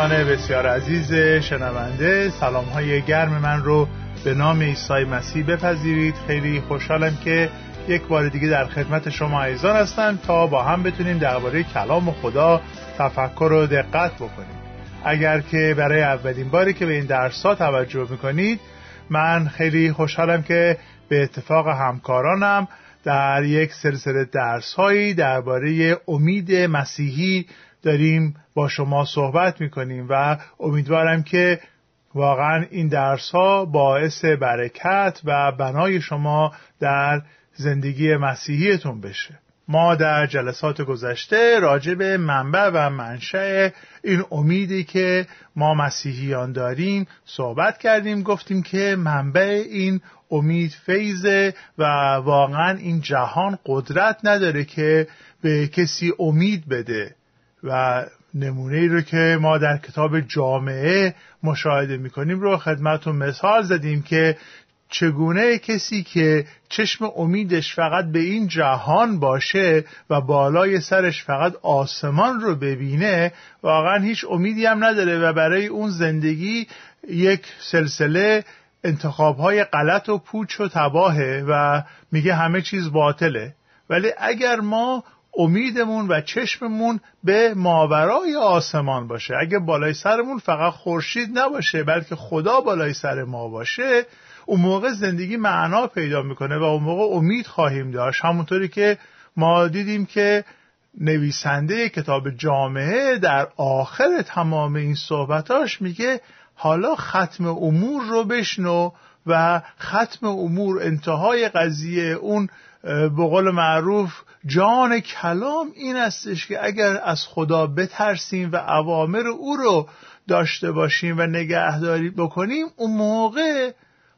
دوستان بسیار عزیز شنونده سلام های گرم من رو به نام عیسی مسیح بپذیرید. خیلی خوشحالم که یک بار دیگه در خدمت شما عزیزان هستم تا با هم بتونیم درباره کلام خدا تفکر و دقت بکنیم. اگر که برای اولین باری که به این درس ها توجه می‌کنید من خیلی خوشحالم که به اتفاق همکارانم در یک سلسله درس هایی درباره امید مسیحی داریم با شما صحبت می‌کنیم و امیدوارم که واقعا این درس ها باعث برکت و بنای شما در زندگی مسیحیتون بشه. ما در جلسات گذشته راجع به منبع و منشأ این امیدی که ما مسیحیان داریم صحبت کردیم گفتیم که منبع این امید فیضه و واقعا این جهان قدرت نداره که به کسی امید بده. و نمونه ای رو که ما در کتاب جامعه مشاهده می‌کنیم رو خدمتون مثال زدیم که چگونه کسی که چشم امیدش فقط به این جهان باشه و بالای سرش فقط آسمان رو ببینه واقعا هیچ امیدی هم نداره و برای اون زندگی یک سلسله انتخاب های غلط و پوچ و تباهه و میگه همه چیز باطله. ولی اگر ما امیدمون و چشممون به ماورای آسمان باشه. اگه بالای سرمون فقط خورشید نباشه بلکه خدا بالای سر ما باشه اون موقع زندگی معنا پیدا می‌کنه و اون موقع امید خواهیم داشت. همونطوری که ما دیدیم که نویسنده کتاب جامعه در آخر تمام این صحبتاش میگه حالا ختم امور رو بشنو و ختم امور انتهای قضیه اون به قول معروف جان کلام این استش که اگر از خدا بترسیم و اوامر او رو داشته باشیم و نگهداری بکنیم اون موقع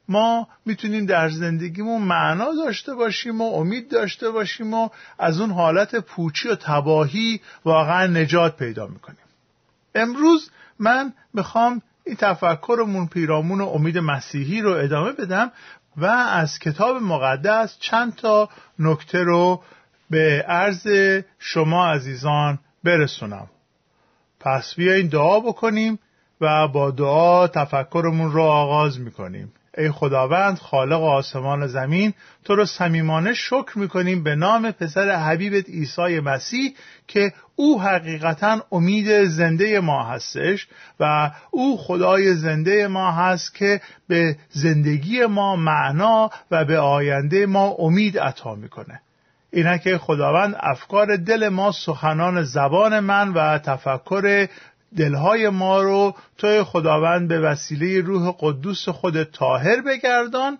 ما می‌تونیم در زندگیمون معنا داشته باشیم و امید داشته باشیم و از اون حالت پوچی و تباهی واقعا نجات پیدا می‌کنیم. امروز من می‌خوام این تفکرمون پیرامون و امید مسیحی رو ادامه بدم و از کتاب مقدس چند تا نکته رو به عرض شما عزیزان برسونم. پس بیاین دعا بکنیم و با دعا تفکرمون رو آغاز می‌کنیم. ای خداوند خالق آسمان و زمین تو رو صمیمانه شکر می‌کنیم به نام پسر حبیبت عیسی مسیح که او حقیقتا امید زنده ما هستش و او خدای زنده ما هست که به زندگی ما معنا و به آینده ما امید عطا می‌کنه. اینه که خداوند افکار دل ما سخنان زبان من و تفکر دلهای ما رو توی خداوند به وسیله روح قدوس خود تاهر بگردان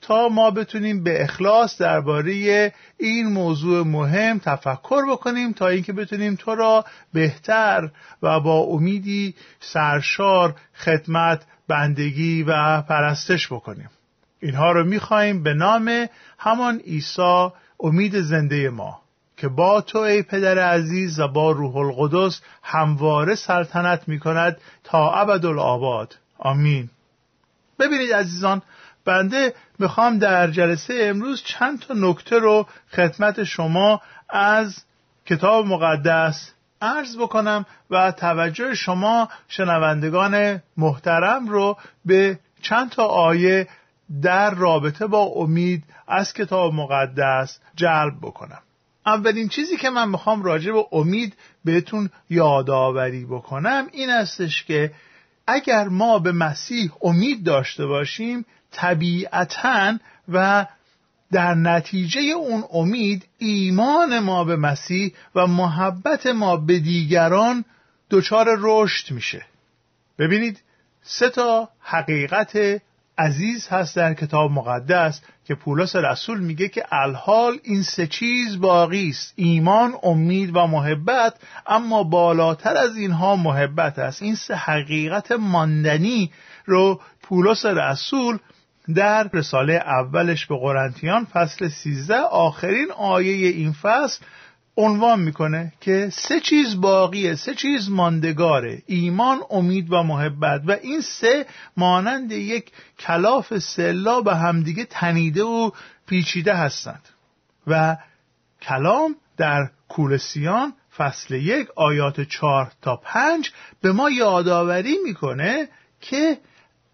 تا ما بتونیم به اخلاص درباره این موضوع مهم تفکر بکنیم تا اینکه بتونیم تو را بهتر و با امیدی سرشار خدمت بندگی و پرستش بکنیم. اینها رو می‌خواهیم به نام همان عیسی امید زنده ما. که با تو ای پدر عزیز و با روح القدس همواره سلطنت می کند تا ابدالآباد. آمین. ببینید عزیزان بنده می‌خوام در جلسه امروز چند تا نکته رو خدمت شما از کتاب مقدس عرض بکنم و توجه شما شنوندگان محترم رو به چند تا آیه در رابطه با امید از کتاب مقدس جلب بکنم. اولین چیزی که من می‌خوام راجع به امید بهتون یادآوری بکنم این استش که اگر ما به مسیح امید داشته باشیم طبیعتا و در نتیجه اون امید ایمان ما به مسیح و محبت ما به دیگران دچار رشد میشه. ببینید سه تا حقیقت عزیز هست در کتاب مقدس که پولس رسول میگه که الحال این سه چیز باقی است. ایمان امید و محبت. اما بالاتر از اینها محبت است. این سه حقیقت ماندنی رو پولس رسول در رساله اولش به قرنتیان فصل 13 آخرین آیه این فصل عنوان می‌کنه که سه چیز باقیه سه چیز ماندگاره ایمان امید و محبت. و این سه مانند یک کلاف سلا به همدیگه تنیده و پیچیده هستند. و کلام در کولسیان فصل یک آیات چهار تا پنج به ما یادآوری می‌کنه که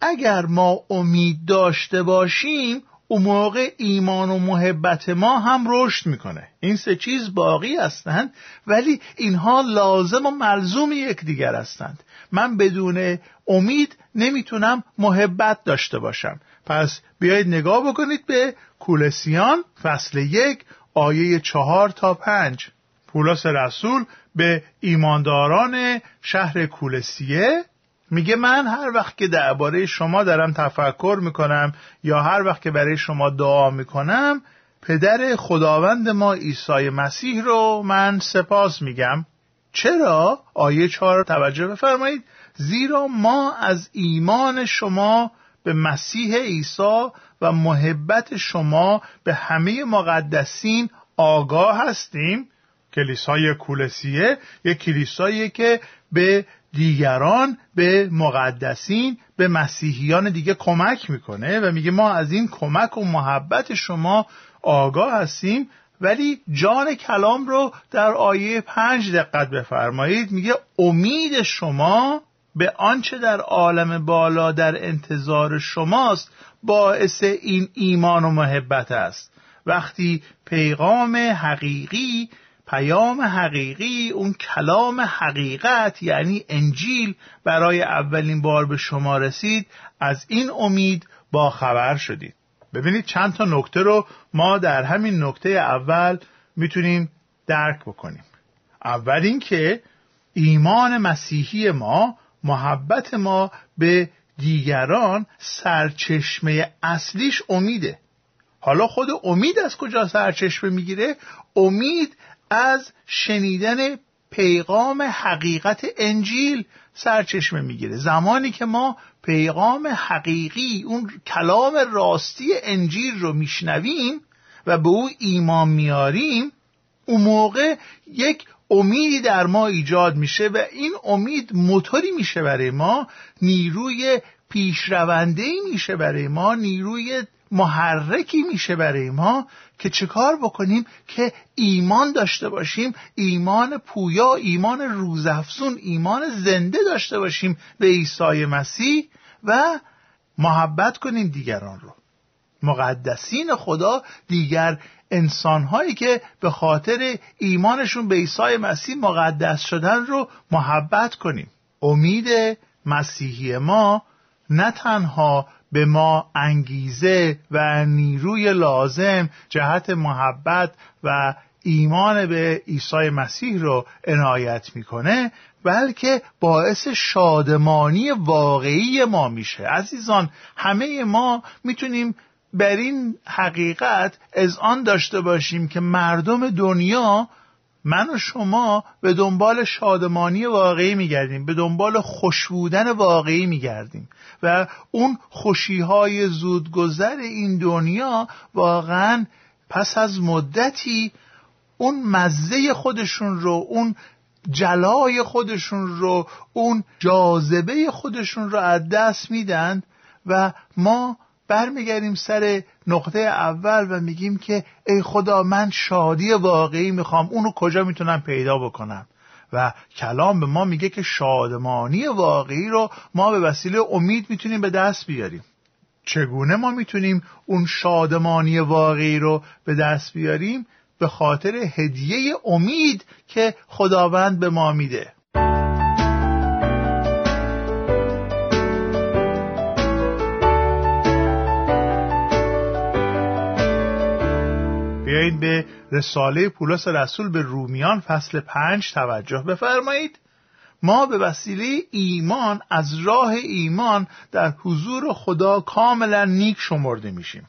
اگر ما امید داشته باشیم اون موقع ایمان و محبت ما هم رشد می‌کنه. این سه چیز باقی هستند ولی اینها لازم و ملزوم یکدیگر هستند. من بدون امید نمی‌تونم محبت داشته باشم. پس بیایید نگاه بکنید به کولسیان فصل یک آیه چهار تا پنج. پولس رسول به ایمانداران شهر کولسیه میگه من هر وقت که درباره شما دارم تفکر می‌کنم یا هر وقت که برای شما دعا می‌کنم پدر خداوند ما عیسی مسیح رو من سپاس میگم. چرا؟ آیه چهار توجه بفرمایید. زیرا ما از ایمان شما به مسیح عیسی و محبت شما به همه مقدسین آگاه هستیم. کلیسای کولسیه یک کلیسایی که به دیگران به مقدسین به مسیحیان دیگه کمک می‌کنه و میگه ما از این کمک و محبت شما آگاه هستیم ولی جان کلام رو در آیه پنج دقت بفرمایید. میگه امید شما به آنچه در عالم بالا در انتظار شماست باعث این ایمان و محبت است. وقتی پیغام حقیقی پیام حقیقی اون کلام حقیقت یعنی انجیل برای اولین بار به شما رسید از این امید با خبر شدید. ببینید چند تا نکته رو ما در همین نکته اول می‌تونیم درک بکنیم. اول اینکه ایمان مسیحی ما محبت ما به دیگران سرچشمه اصلیش امیده. حالا خود امید از کجا سرچشمه می‌گیره؟ امید از شنیدن پیغام حقیقت انجیل سرچشمه می‌گیره. زمانی که ما پیغام حقیقی اون کلام راستی انجیل رو میشنویم و به او ایمان میاریم اون موقع یک امیدی در ما ایجاد میشه و این امید موتوری میشه برای ما نیروی پیشرونده میشه برای ما نیروی محرکی میشه برای ما که چه کار بکنیم که ایمان داشته باشیم ایمان پویا ایمان روزافزون ایمان زنده داشته باشیم به عیسی مسیح و محبت کنیم دیگران رو. مقدسین خدا دیگر انسانهایی که به خاطر ایمانشون به عیسی مسیح مقدس شدن رو محبت کنیم. امید مسیحی ما نه تنها به ما انگیزه و نیروی لازم جهت محبت و ایمان به عیسی مسیح رو عنایت می‌کنه بلکه باعث شادمانی واقعی ما میشه. عزیزان همه ما می‌تونیم بر این حقیقت از آن داشته باشیم که مردم دنیا من و شما به دنبال شادمانی واقعی میگردیم به دنبال خوش بودن واقعی میگردیم و اون خوشیهای زودگذر این دنیا واقعا پس از مدتی اون مزه خودشون رو اون جلای خودشون رو اون جاذبه خودشون رو از دست میدن و ما برمیگردیم سر نقطه اول و میگیم که ای خدا من شادی واقعی می‌خوام. اونو کجا می‌تونم پیدا بکنم؟ و کلام به ما میگه که شادمانی واقعی رو ما به وسیله امید می‌تونیم به دست بیاریم. چگونه ما می‌تونیم اون شادمانی واقعی رو به دست بیاریم؟ به خاطر هدیه امید که خداوند به ما میده. بیایید به رساله پولس رسول به رومیان فصل پنج توجه بفرمایید. ما به وسیله ایمان از راه ایمان در حضور خدا کاملا نیک شمرده میشیم.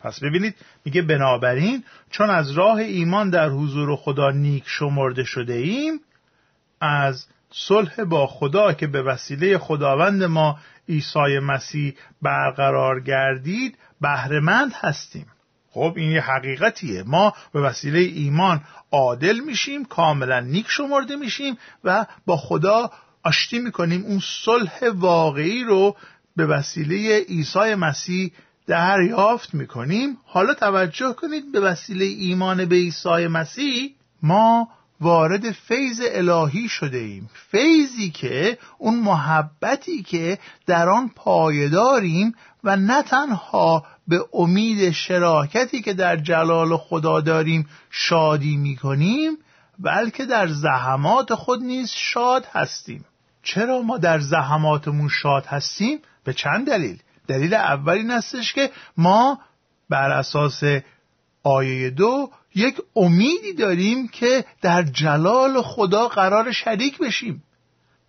پس ببینید میگه بنابراین چون از راه ایمان در حضور خدا نیک شمرده شده ایم از صلح با خدا که به وسیله خداوند ما عیسی مسیح برقرار گردید بهرهمند هستیم. خب این یه حقیقتیه. ما به وسیله ایمان عادل میشیم کاملا نیک شمرده میشیم و با خدا آشتی می‌کنیم. اون صلح واقعی رو به وسیله عیسی مسیح دریافت می‌کنیم. حالا توجه کنید به وسیله ایمان به عیسی مسیح. ما وارد فیض الهی شده ایم. فیضی که اون محبتی که در آن پایداریم و نه تنها به امید شراکتی که در جلال خدا داریم شادی می‌کنیم بلکه در زحمات خود نیز شاد هستیم. چرا ما در زحماتمون شاد هستیم؟ به چند دلیل؟ دلیل اول این هستش که ما بر اساس آیه دو یک امیدی داریم که در جلال خدا قرار شریک بشیم.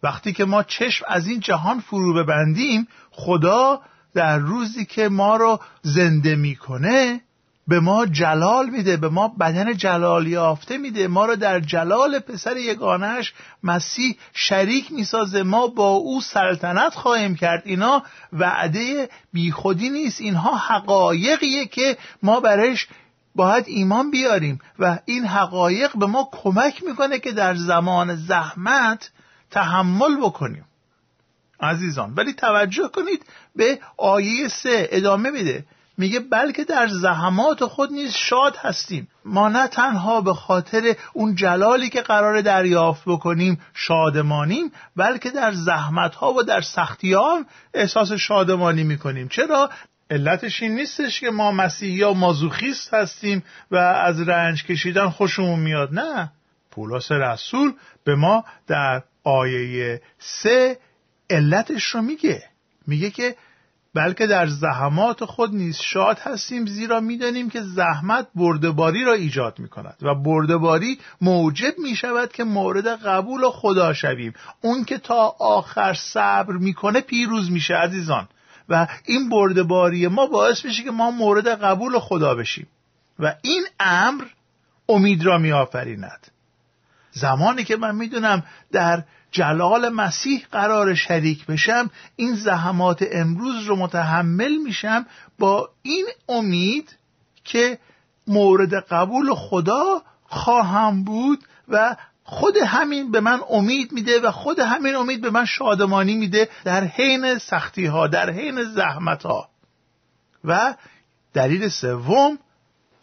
وقتی که ما چشم از این جهان فرو ببندیم خدا در روزی که ما رو زنده می‌کنه به ما جلال میده به ما بدن جلال یافته میده. ما رو در جلال پسر یگانش مسیح شریک می‌سازه. ما با او سلطنت خواهیم کرد. اینا وعده بیخودی نیست. اینها حقایقیه که ما برش باید ایمان بیاریم. و این حقایق به ما کمک می‌کنه که در زمان زحمت تحمل بکنیم. عزیزان. ولی توجه کنید به آیه سه ادامه میده. میگه بلکه در زحمات خود نیز شاد هستیم. ما نه تنها به خاطر اون جلالی که قرار دریافت بکنیم شادمانیم بلکه در زحمت ها و در سختی ها احساس شادمانی می‌کنیم. چرا؟ علتش این نیستش که ما مسیحی یا مازوخیست هستیم و از رنج کشیدن خوشمون میاد. نه. پولس رسول به ما در آیه سه علتش رو میگه. میگه که بلکه در زحمات خود نیز شاد هستیم زیرا می‌دانیم که زحمت بردباری را ایجاد می کند و بردباری موجب می شود که مورد قبول خدا شویم. اون که تا آخر صبر می‌کنه پیروز میشه عزیزان. و این بردباری ما باعث میشه که ما مورد قبول خدا بشیم. و این امر امید را میآفریند. زمانی که من می‌دونم در جلال مسیح قرار شریک بشم این زحمات امروز رو متحمل میشم با این امید که مورد قبول خدا خواهم بود و خود همین به من امید میده و خود همین امید به من شادمانی میده در حین سختی ها در حین زحمت ها و دلیل سوم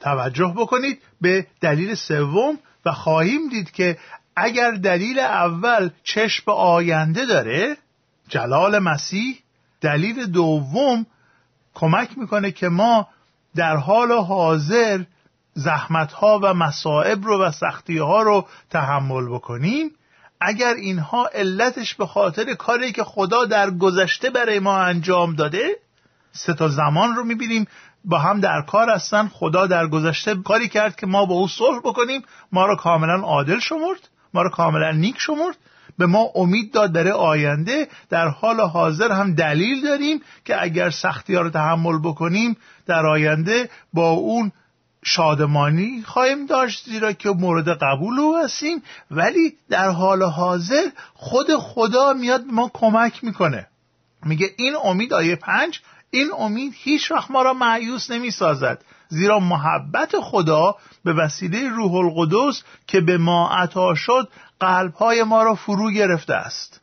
توجه بکنید به دلیل سوم و خواهیم دید که اگر دلیل اول چشم آینده داره جلال مسیح دلیل دوم کمک می‌کنه که ما در حال حاضر زحمت ها و مصائب رو و سختی ها رو تحمل بکنیم. اگر اینها علتش به خاطر کاری که خدا در گذشته برای ما انجام داده سه تا زمان رو می‌بینیم با هم در کار هستن خدا در گذشته کاری کرد که ما با او صلح بکنیم ما رو کاملا عادل شمرد. ما رو کاملا نیک شمرد. به ما امید داد برای آینده. در حال حاضر هم دلیل داریم که اگر سختی ها رو تحمل بکنیم در آینده با اون شادمانی خواهیم داشت زیرا که مورد قبول او هستیم. ولی در حال حاضر خود خدا میاد به ما کمک می‌کنه. میگه این امید آیه پنج این امید هیچ وقت ما را معیوس نمی سازد زیرا محبت خدا به وسیله روح القدس که به ما عطا شد قلبهای ما را فرو گرفته است.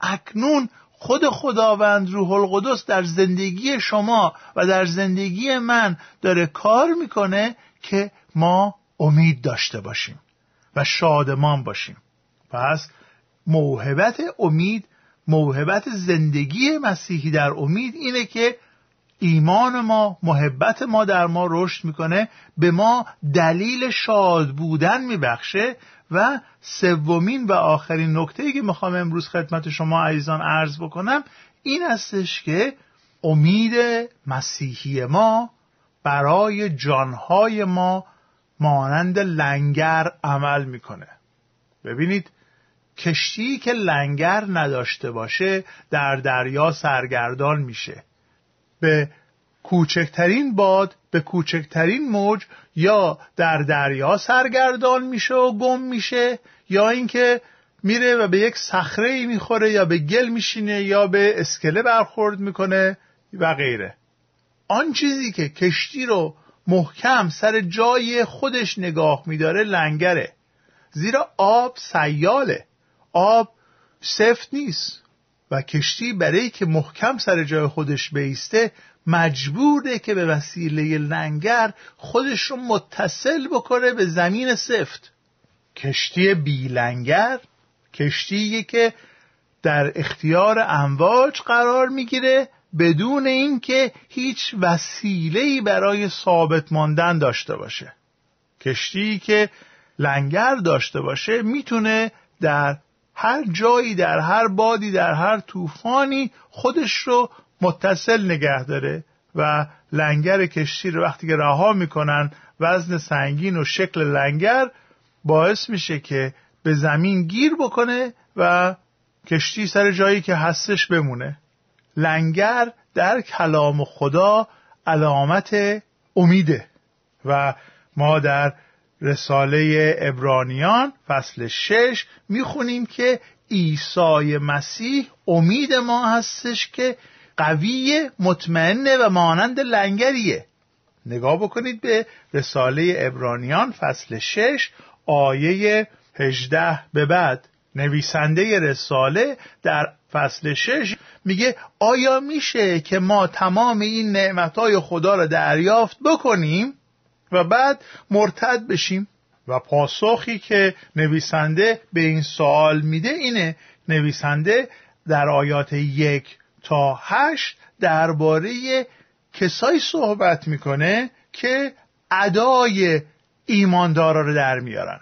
اکنون خود خداوند روح القدس در زندگی شما و در زندگی من داره کار می‌کنه که ما امید داشته باشیم و شادمان باشیم. پس موهبت امید موهبت زندگی مسیحی در امید اینه که ایمان ما محبت ما در ما رشد می‌کنه به ما دلیل شاد بودن میبخشه و سومین و آخرین نکته که می‌خوام امروز خدمت شما عزیزان عرض بکنم این هستش که امید مسیحی ما برای جانهای ما مانند لنگر عمل می‌کنه. ببینید کشتی که لنگر نداشته باشه در دریا سرگردان میشه. به کوچکترین باد به کوچکترین موج یا در دریا سرگردان میشه و گم میشه یا اینکه میره و به یک صخره ای می‌خوره یا به گل میشینه یا به اسکله برخورد می‌کنه و غیره. آن چیزی که کشتی رو محکم سر جای خودش نگاه میداره لنگره زیرا آب سیاله. آب سفت نیست. و کشتی برای که محکم سر جای خودش بیسته مجبوره که به وسیله لنگر خودش رو متصل بکنه به زمین سفت. کشتی بیلنگر کشتی که در اختیار امواج قرار می‌گیره بدون اینکه هیچ وسیله‌ای برای ثابت ماندن داشته باشه. کشتی که لنگر داشته باشه می‌تونه در هر جایی در هر بادی در هر طوفانی خودش رو متصل نگه داره و لنگر کشتی رو وقتی که رها می‌کنن وزن سنگین و شکل لنگر باعث میشه که به زمین گیر بکنه و کشتی سر جایی که هستش بمونه. لنگر در کلام خدا علامت امیده و ما در رساله ابرانیان فصل شش می‌خونیم که عیسی مسیح امید ما هستش که قوی مطمئنه و مانند لنگریه. نگاه بکنید به رساله ابرانیان فصل شش آیه 18 به بعد. نویسنده رساله در فصل شش میگه آیا میشه که ما تمام این نعمتهای خدا را دریافت بکنیم؟ و بعد مرتد بشیم. و پاسخی که نویسنده به این سوال میده اینه نویسنده در آیات یک تا هشت درباره کسایی صحبت می‌کنه که ادای ایماندارا رو در میارن.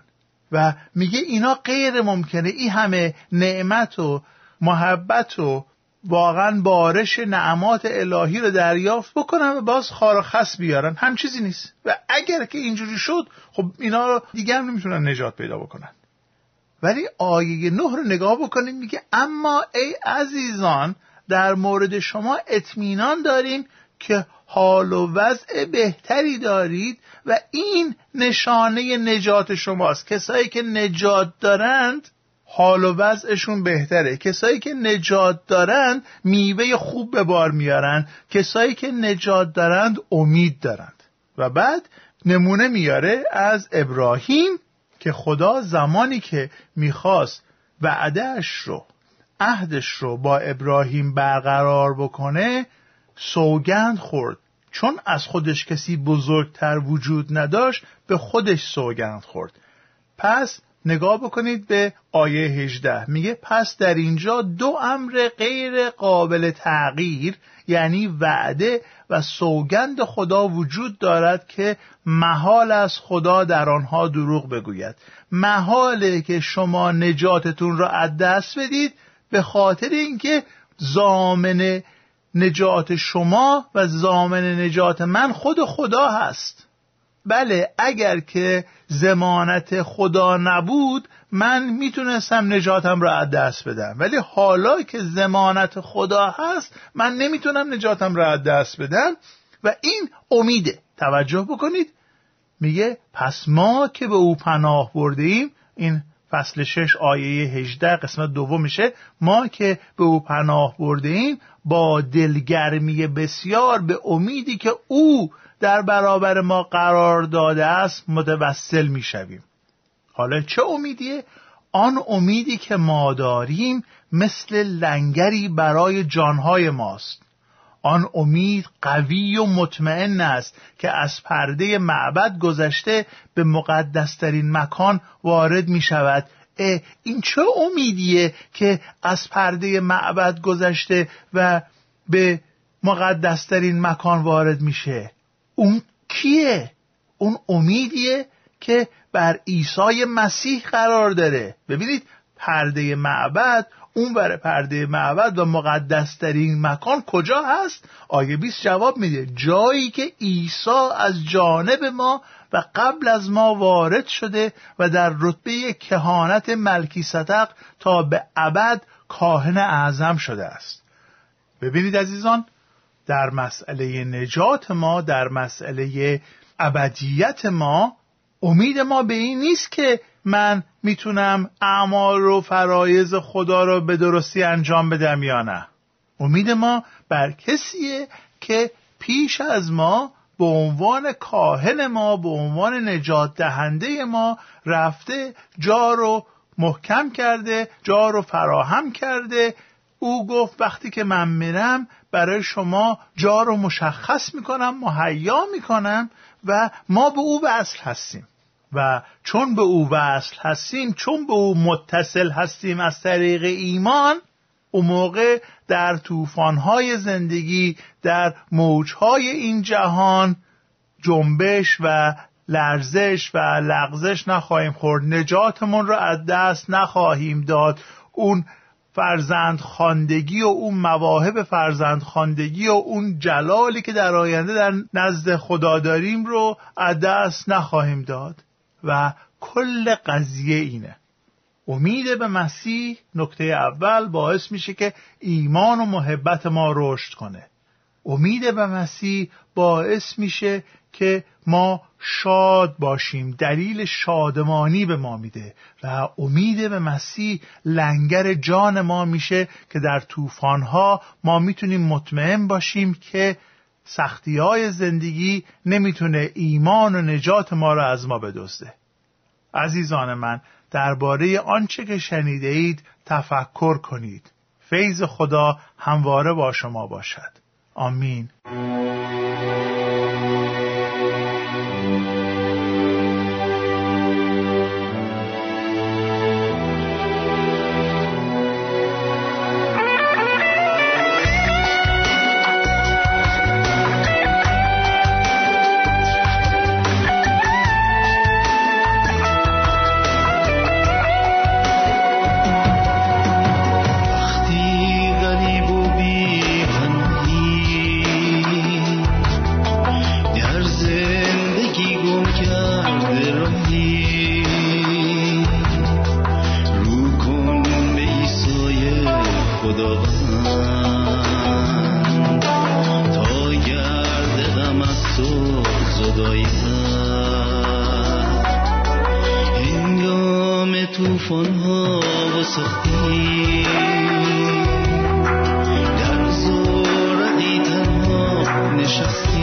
و میگه اینا غیر ممکنه. این همه نعمت و محبت و واقعا بارش نعمات الهی رو دریافت بکنن و باز خار خس بیارن. هم چیزی نیست. و اگر که اینجوری شد خب اینا رو دیگه هم نمی‌تونن نجات پیدا بکنن. ولی آیه نه رو نگاه بکنیم میگه اما ای عزیزان در مورد شما اطمینان داریم که حال و وضع بهتری دارید و این نشانه نجات شماست. کسایی که نجات دارند حال و وضعشون بهتره. کسایی که نجات دارند میوه خوب به بار میارن. کسایی که نجات دارند امید دارند. و بعد نمونه میاره از ابراهیم که خدا زمانی که می‌خواست وعدهش رو عهدش رو با ابراهیم برقرار بکنه سوگند خورد. چون از خودش کسی بزرگتر وجود نداشت به خودش سوگند خورد. پس نگاه بکنید به آیه 18 میگه پس در اینجا دو امر غیر قابل تغییر یعنی وعده و سوگند خدا وجود دارد که محال از خدا در آنها دروغ بگوید. محاله که شما نجاتتون را از دست بدید به خاطر اینکه زامن نجات شما و زامن نجات من خود خدا هست. بله اگر که زمانت خدا نبود من می‌تونستم نجاتم را از دست بدم. ولی حالا که زمانت خدا هست من نمی‌تونم نجاتم را از دست بدم. و این امیده. توجه بکنید. میگه پس ما که به او پناه برده ایم این فصل 6 آیه 18 قسمت دوم میشه. ما که به او پناه برده ایم با دلگرمی بسیار به امیدی که او در برابر ما قرار داده است متوسل می‌شویم. حالا چه امیدیه؟ آن امیدی که ما داریم مثل لنگری برای جانهای ماست. آن امید قوی و مطمئن است که از پرده معبد گذشته به مقدسترین مکان وارد می شود این چه امیدیه که از پرده معبد گذشته و به مقدسترین مکان وارد میشه؟ اون کیه؟ اون امیدیه که بر عیسی مسیح قرار داره. ببینید پرده معبد اون بر پرده معبد و مقدسترین مکان کجا هست؟ آیه 20 جواب میده. جایی که عیسی از جانب ما و قبل از ما وارد شده و در رتبه کهانت ملکی صدق تا به ابد کاهن اعظم شده است. ببینید عزیزان در مسئله نجات ما در مسئله ابدیت ما امید ما به این نیست که من می‌تونم اعمال و فرایز خدا رو به درستی انجام بدم یا نه. امید ما بر کسیه که پیش از ما به عنوان کاهن ما به عنوان نجات دهنده ما رفته جا رو محکم کرده جا رو فراهم کرده او گفت وقتی که من میرم برای شما جا رو مشخص می‌کنم مهیا می‌کنم و ما به او وصل هستیم. و چون به او وصل هستیم چون به او متصل هستیم از طریق ایمان اون موقع در طوفان‌های زندگی در موجهای این جهان جنبش و لرزش و لغزش نخواهیم خورد. نجاتمون رو از دست نخواهیم داد. اون فرزند خاندگی و اون مواهب فرزند خاندگی و اون جلالی که در آینده در نزد خدا داریم رو از دست نخواهیم داد. و کل قضیه اینه. امید به مسیح نکته اول باعث میشه که ایمان و محبت ما رشد کنه. امید به مسیح باعث میشه که ما شاد باشیم. دلیل شادمانی به ما میده و امید به مسیح لنگر جان ما میشه که در طوفانها ما می‌تونیم مطمئن باشیم که سختی های زندگی نمی‌تونه ایمان و نجات ما را از ما بدزده. عزیزان من درباره آنچه که شنیده اید تفکر کنید. فیض خدا همواره با شما باشد. آمین توفان ها و سختی. در زورقی تنها نشستی.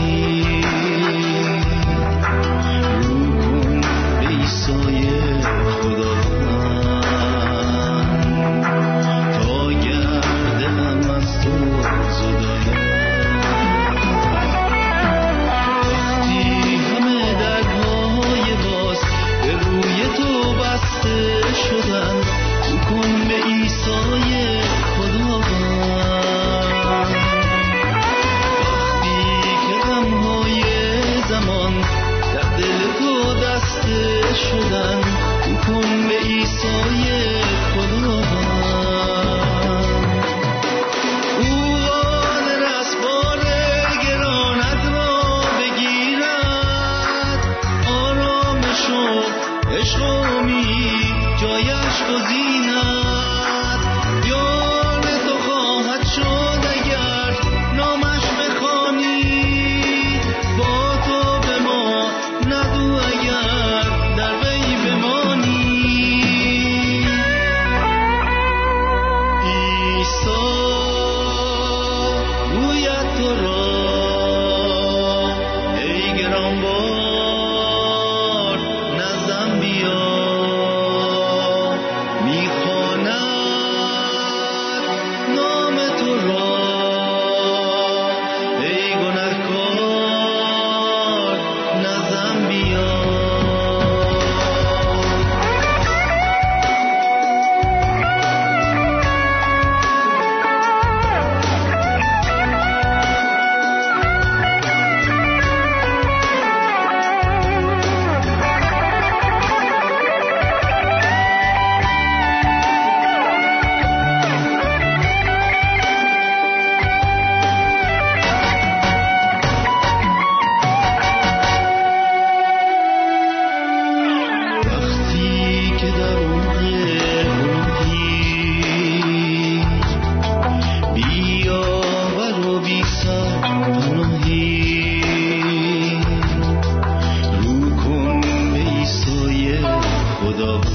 خدا تو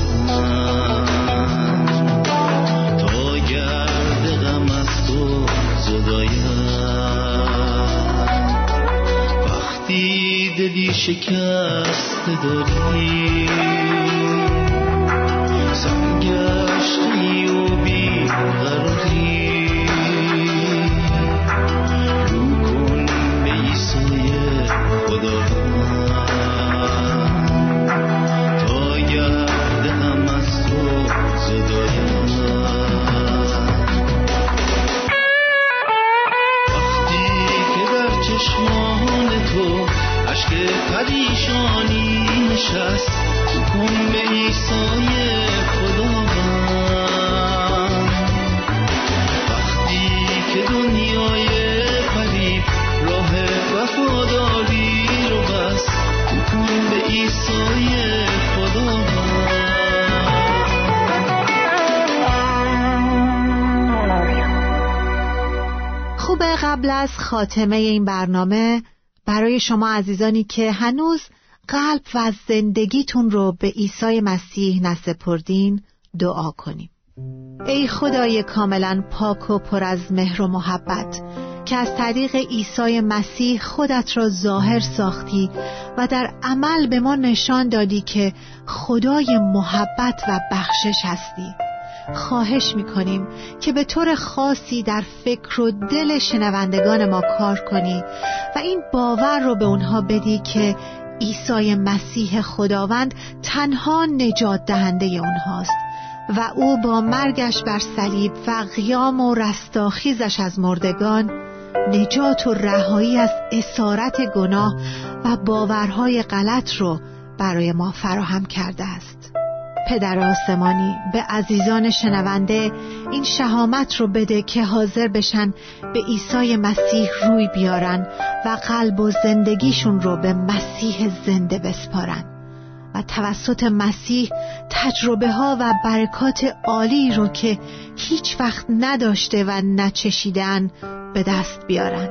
تا گرد غم از تو وقتی دلی شکست داری. سنگشتی و بیقراری. خوب قبل از خاتمه این برنامه. برای شما عزیزانی که هنوز قلب و زندگیتون رو به عیسی مسیح نسپردین دعا کنیم. ای خدای کاملا پاک و پر از مهر و محبت. که از طریق عیسی مسیح خودت را ظاهر ساختی و در عمل به ما نشان دادی که خدای محبت و بخشش هستی. خواهش می‌کنیم که به طور خاصی در فکر و دل شنوندگان ما کار کنی و این باور رو به اونها بدی که عیسی مسیح خداوند تنها نجات دهنده اونهاست و او با مرگش بر صلیب و قیام و رستاخیزش از مردگان نجات و رهایی از اسارت گناه و باورهای غلط رو برای ما فراهم کرده است. پدر آسمانی به عزیزان شنونده این شهامت رو بده که حاضر بشن به عیسی مسیح روی بیارن و قلب و زندگیشون رو به مسیح زنده بسپارن. توسط مسیح تجربه ها و برکات عالی رو که هیچ وقت نداشته و نچشیدن به دست بیارن.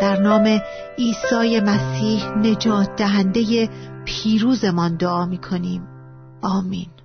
در نام عیسی مسیح نجات دهنده پیروزمان دعا می کنیم آمین.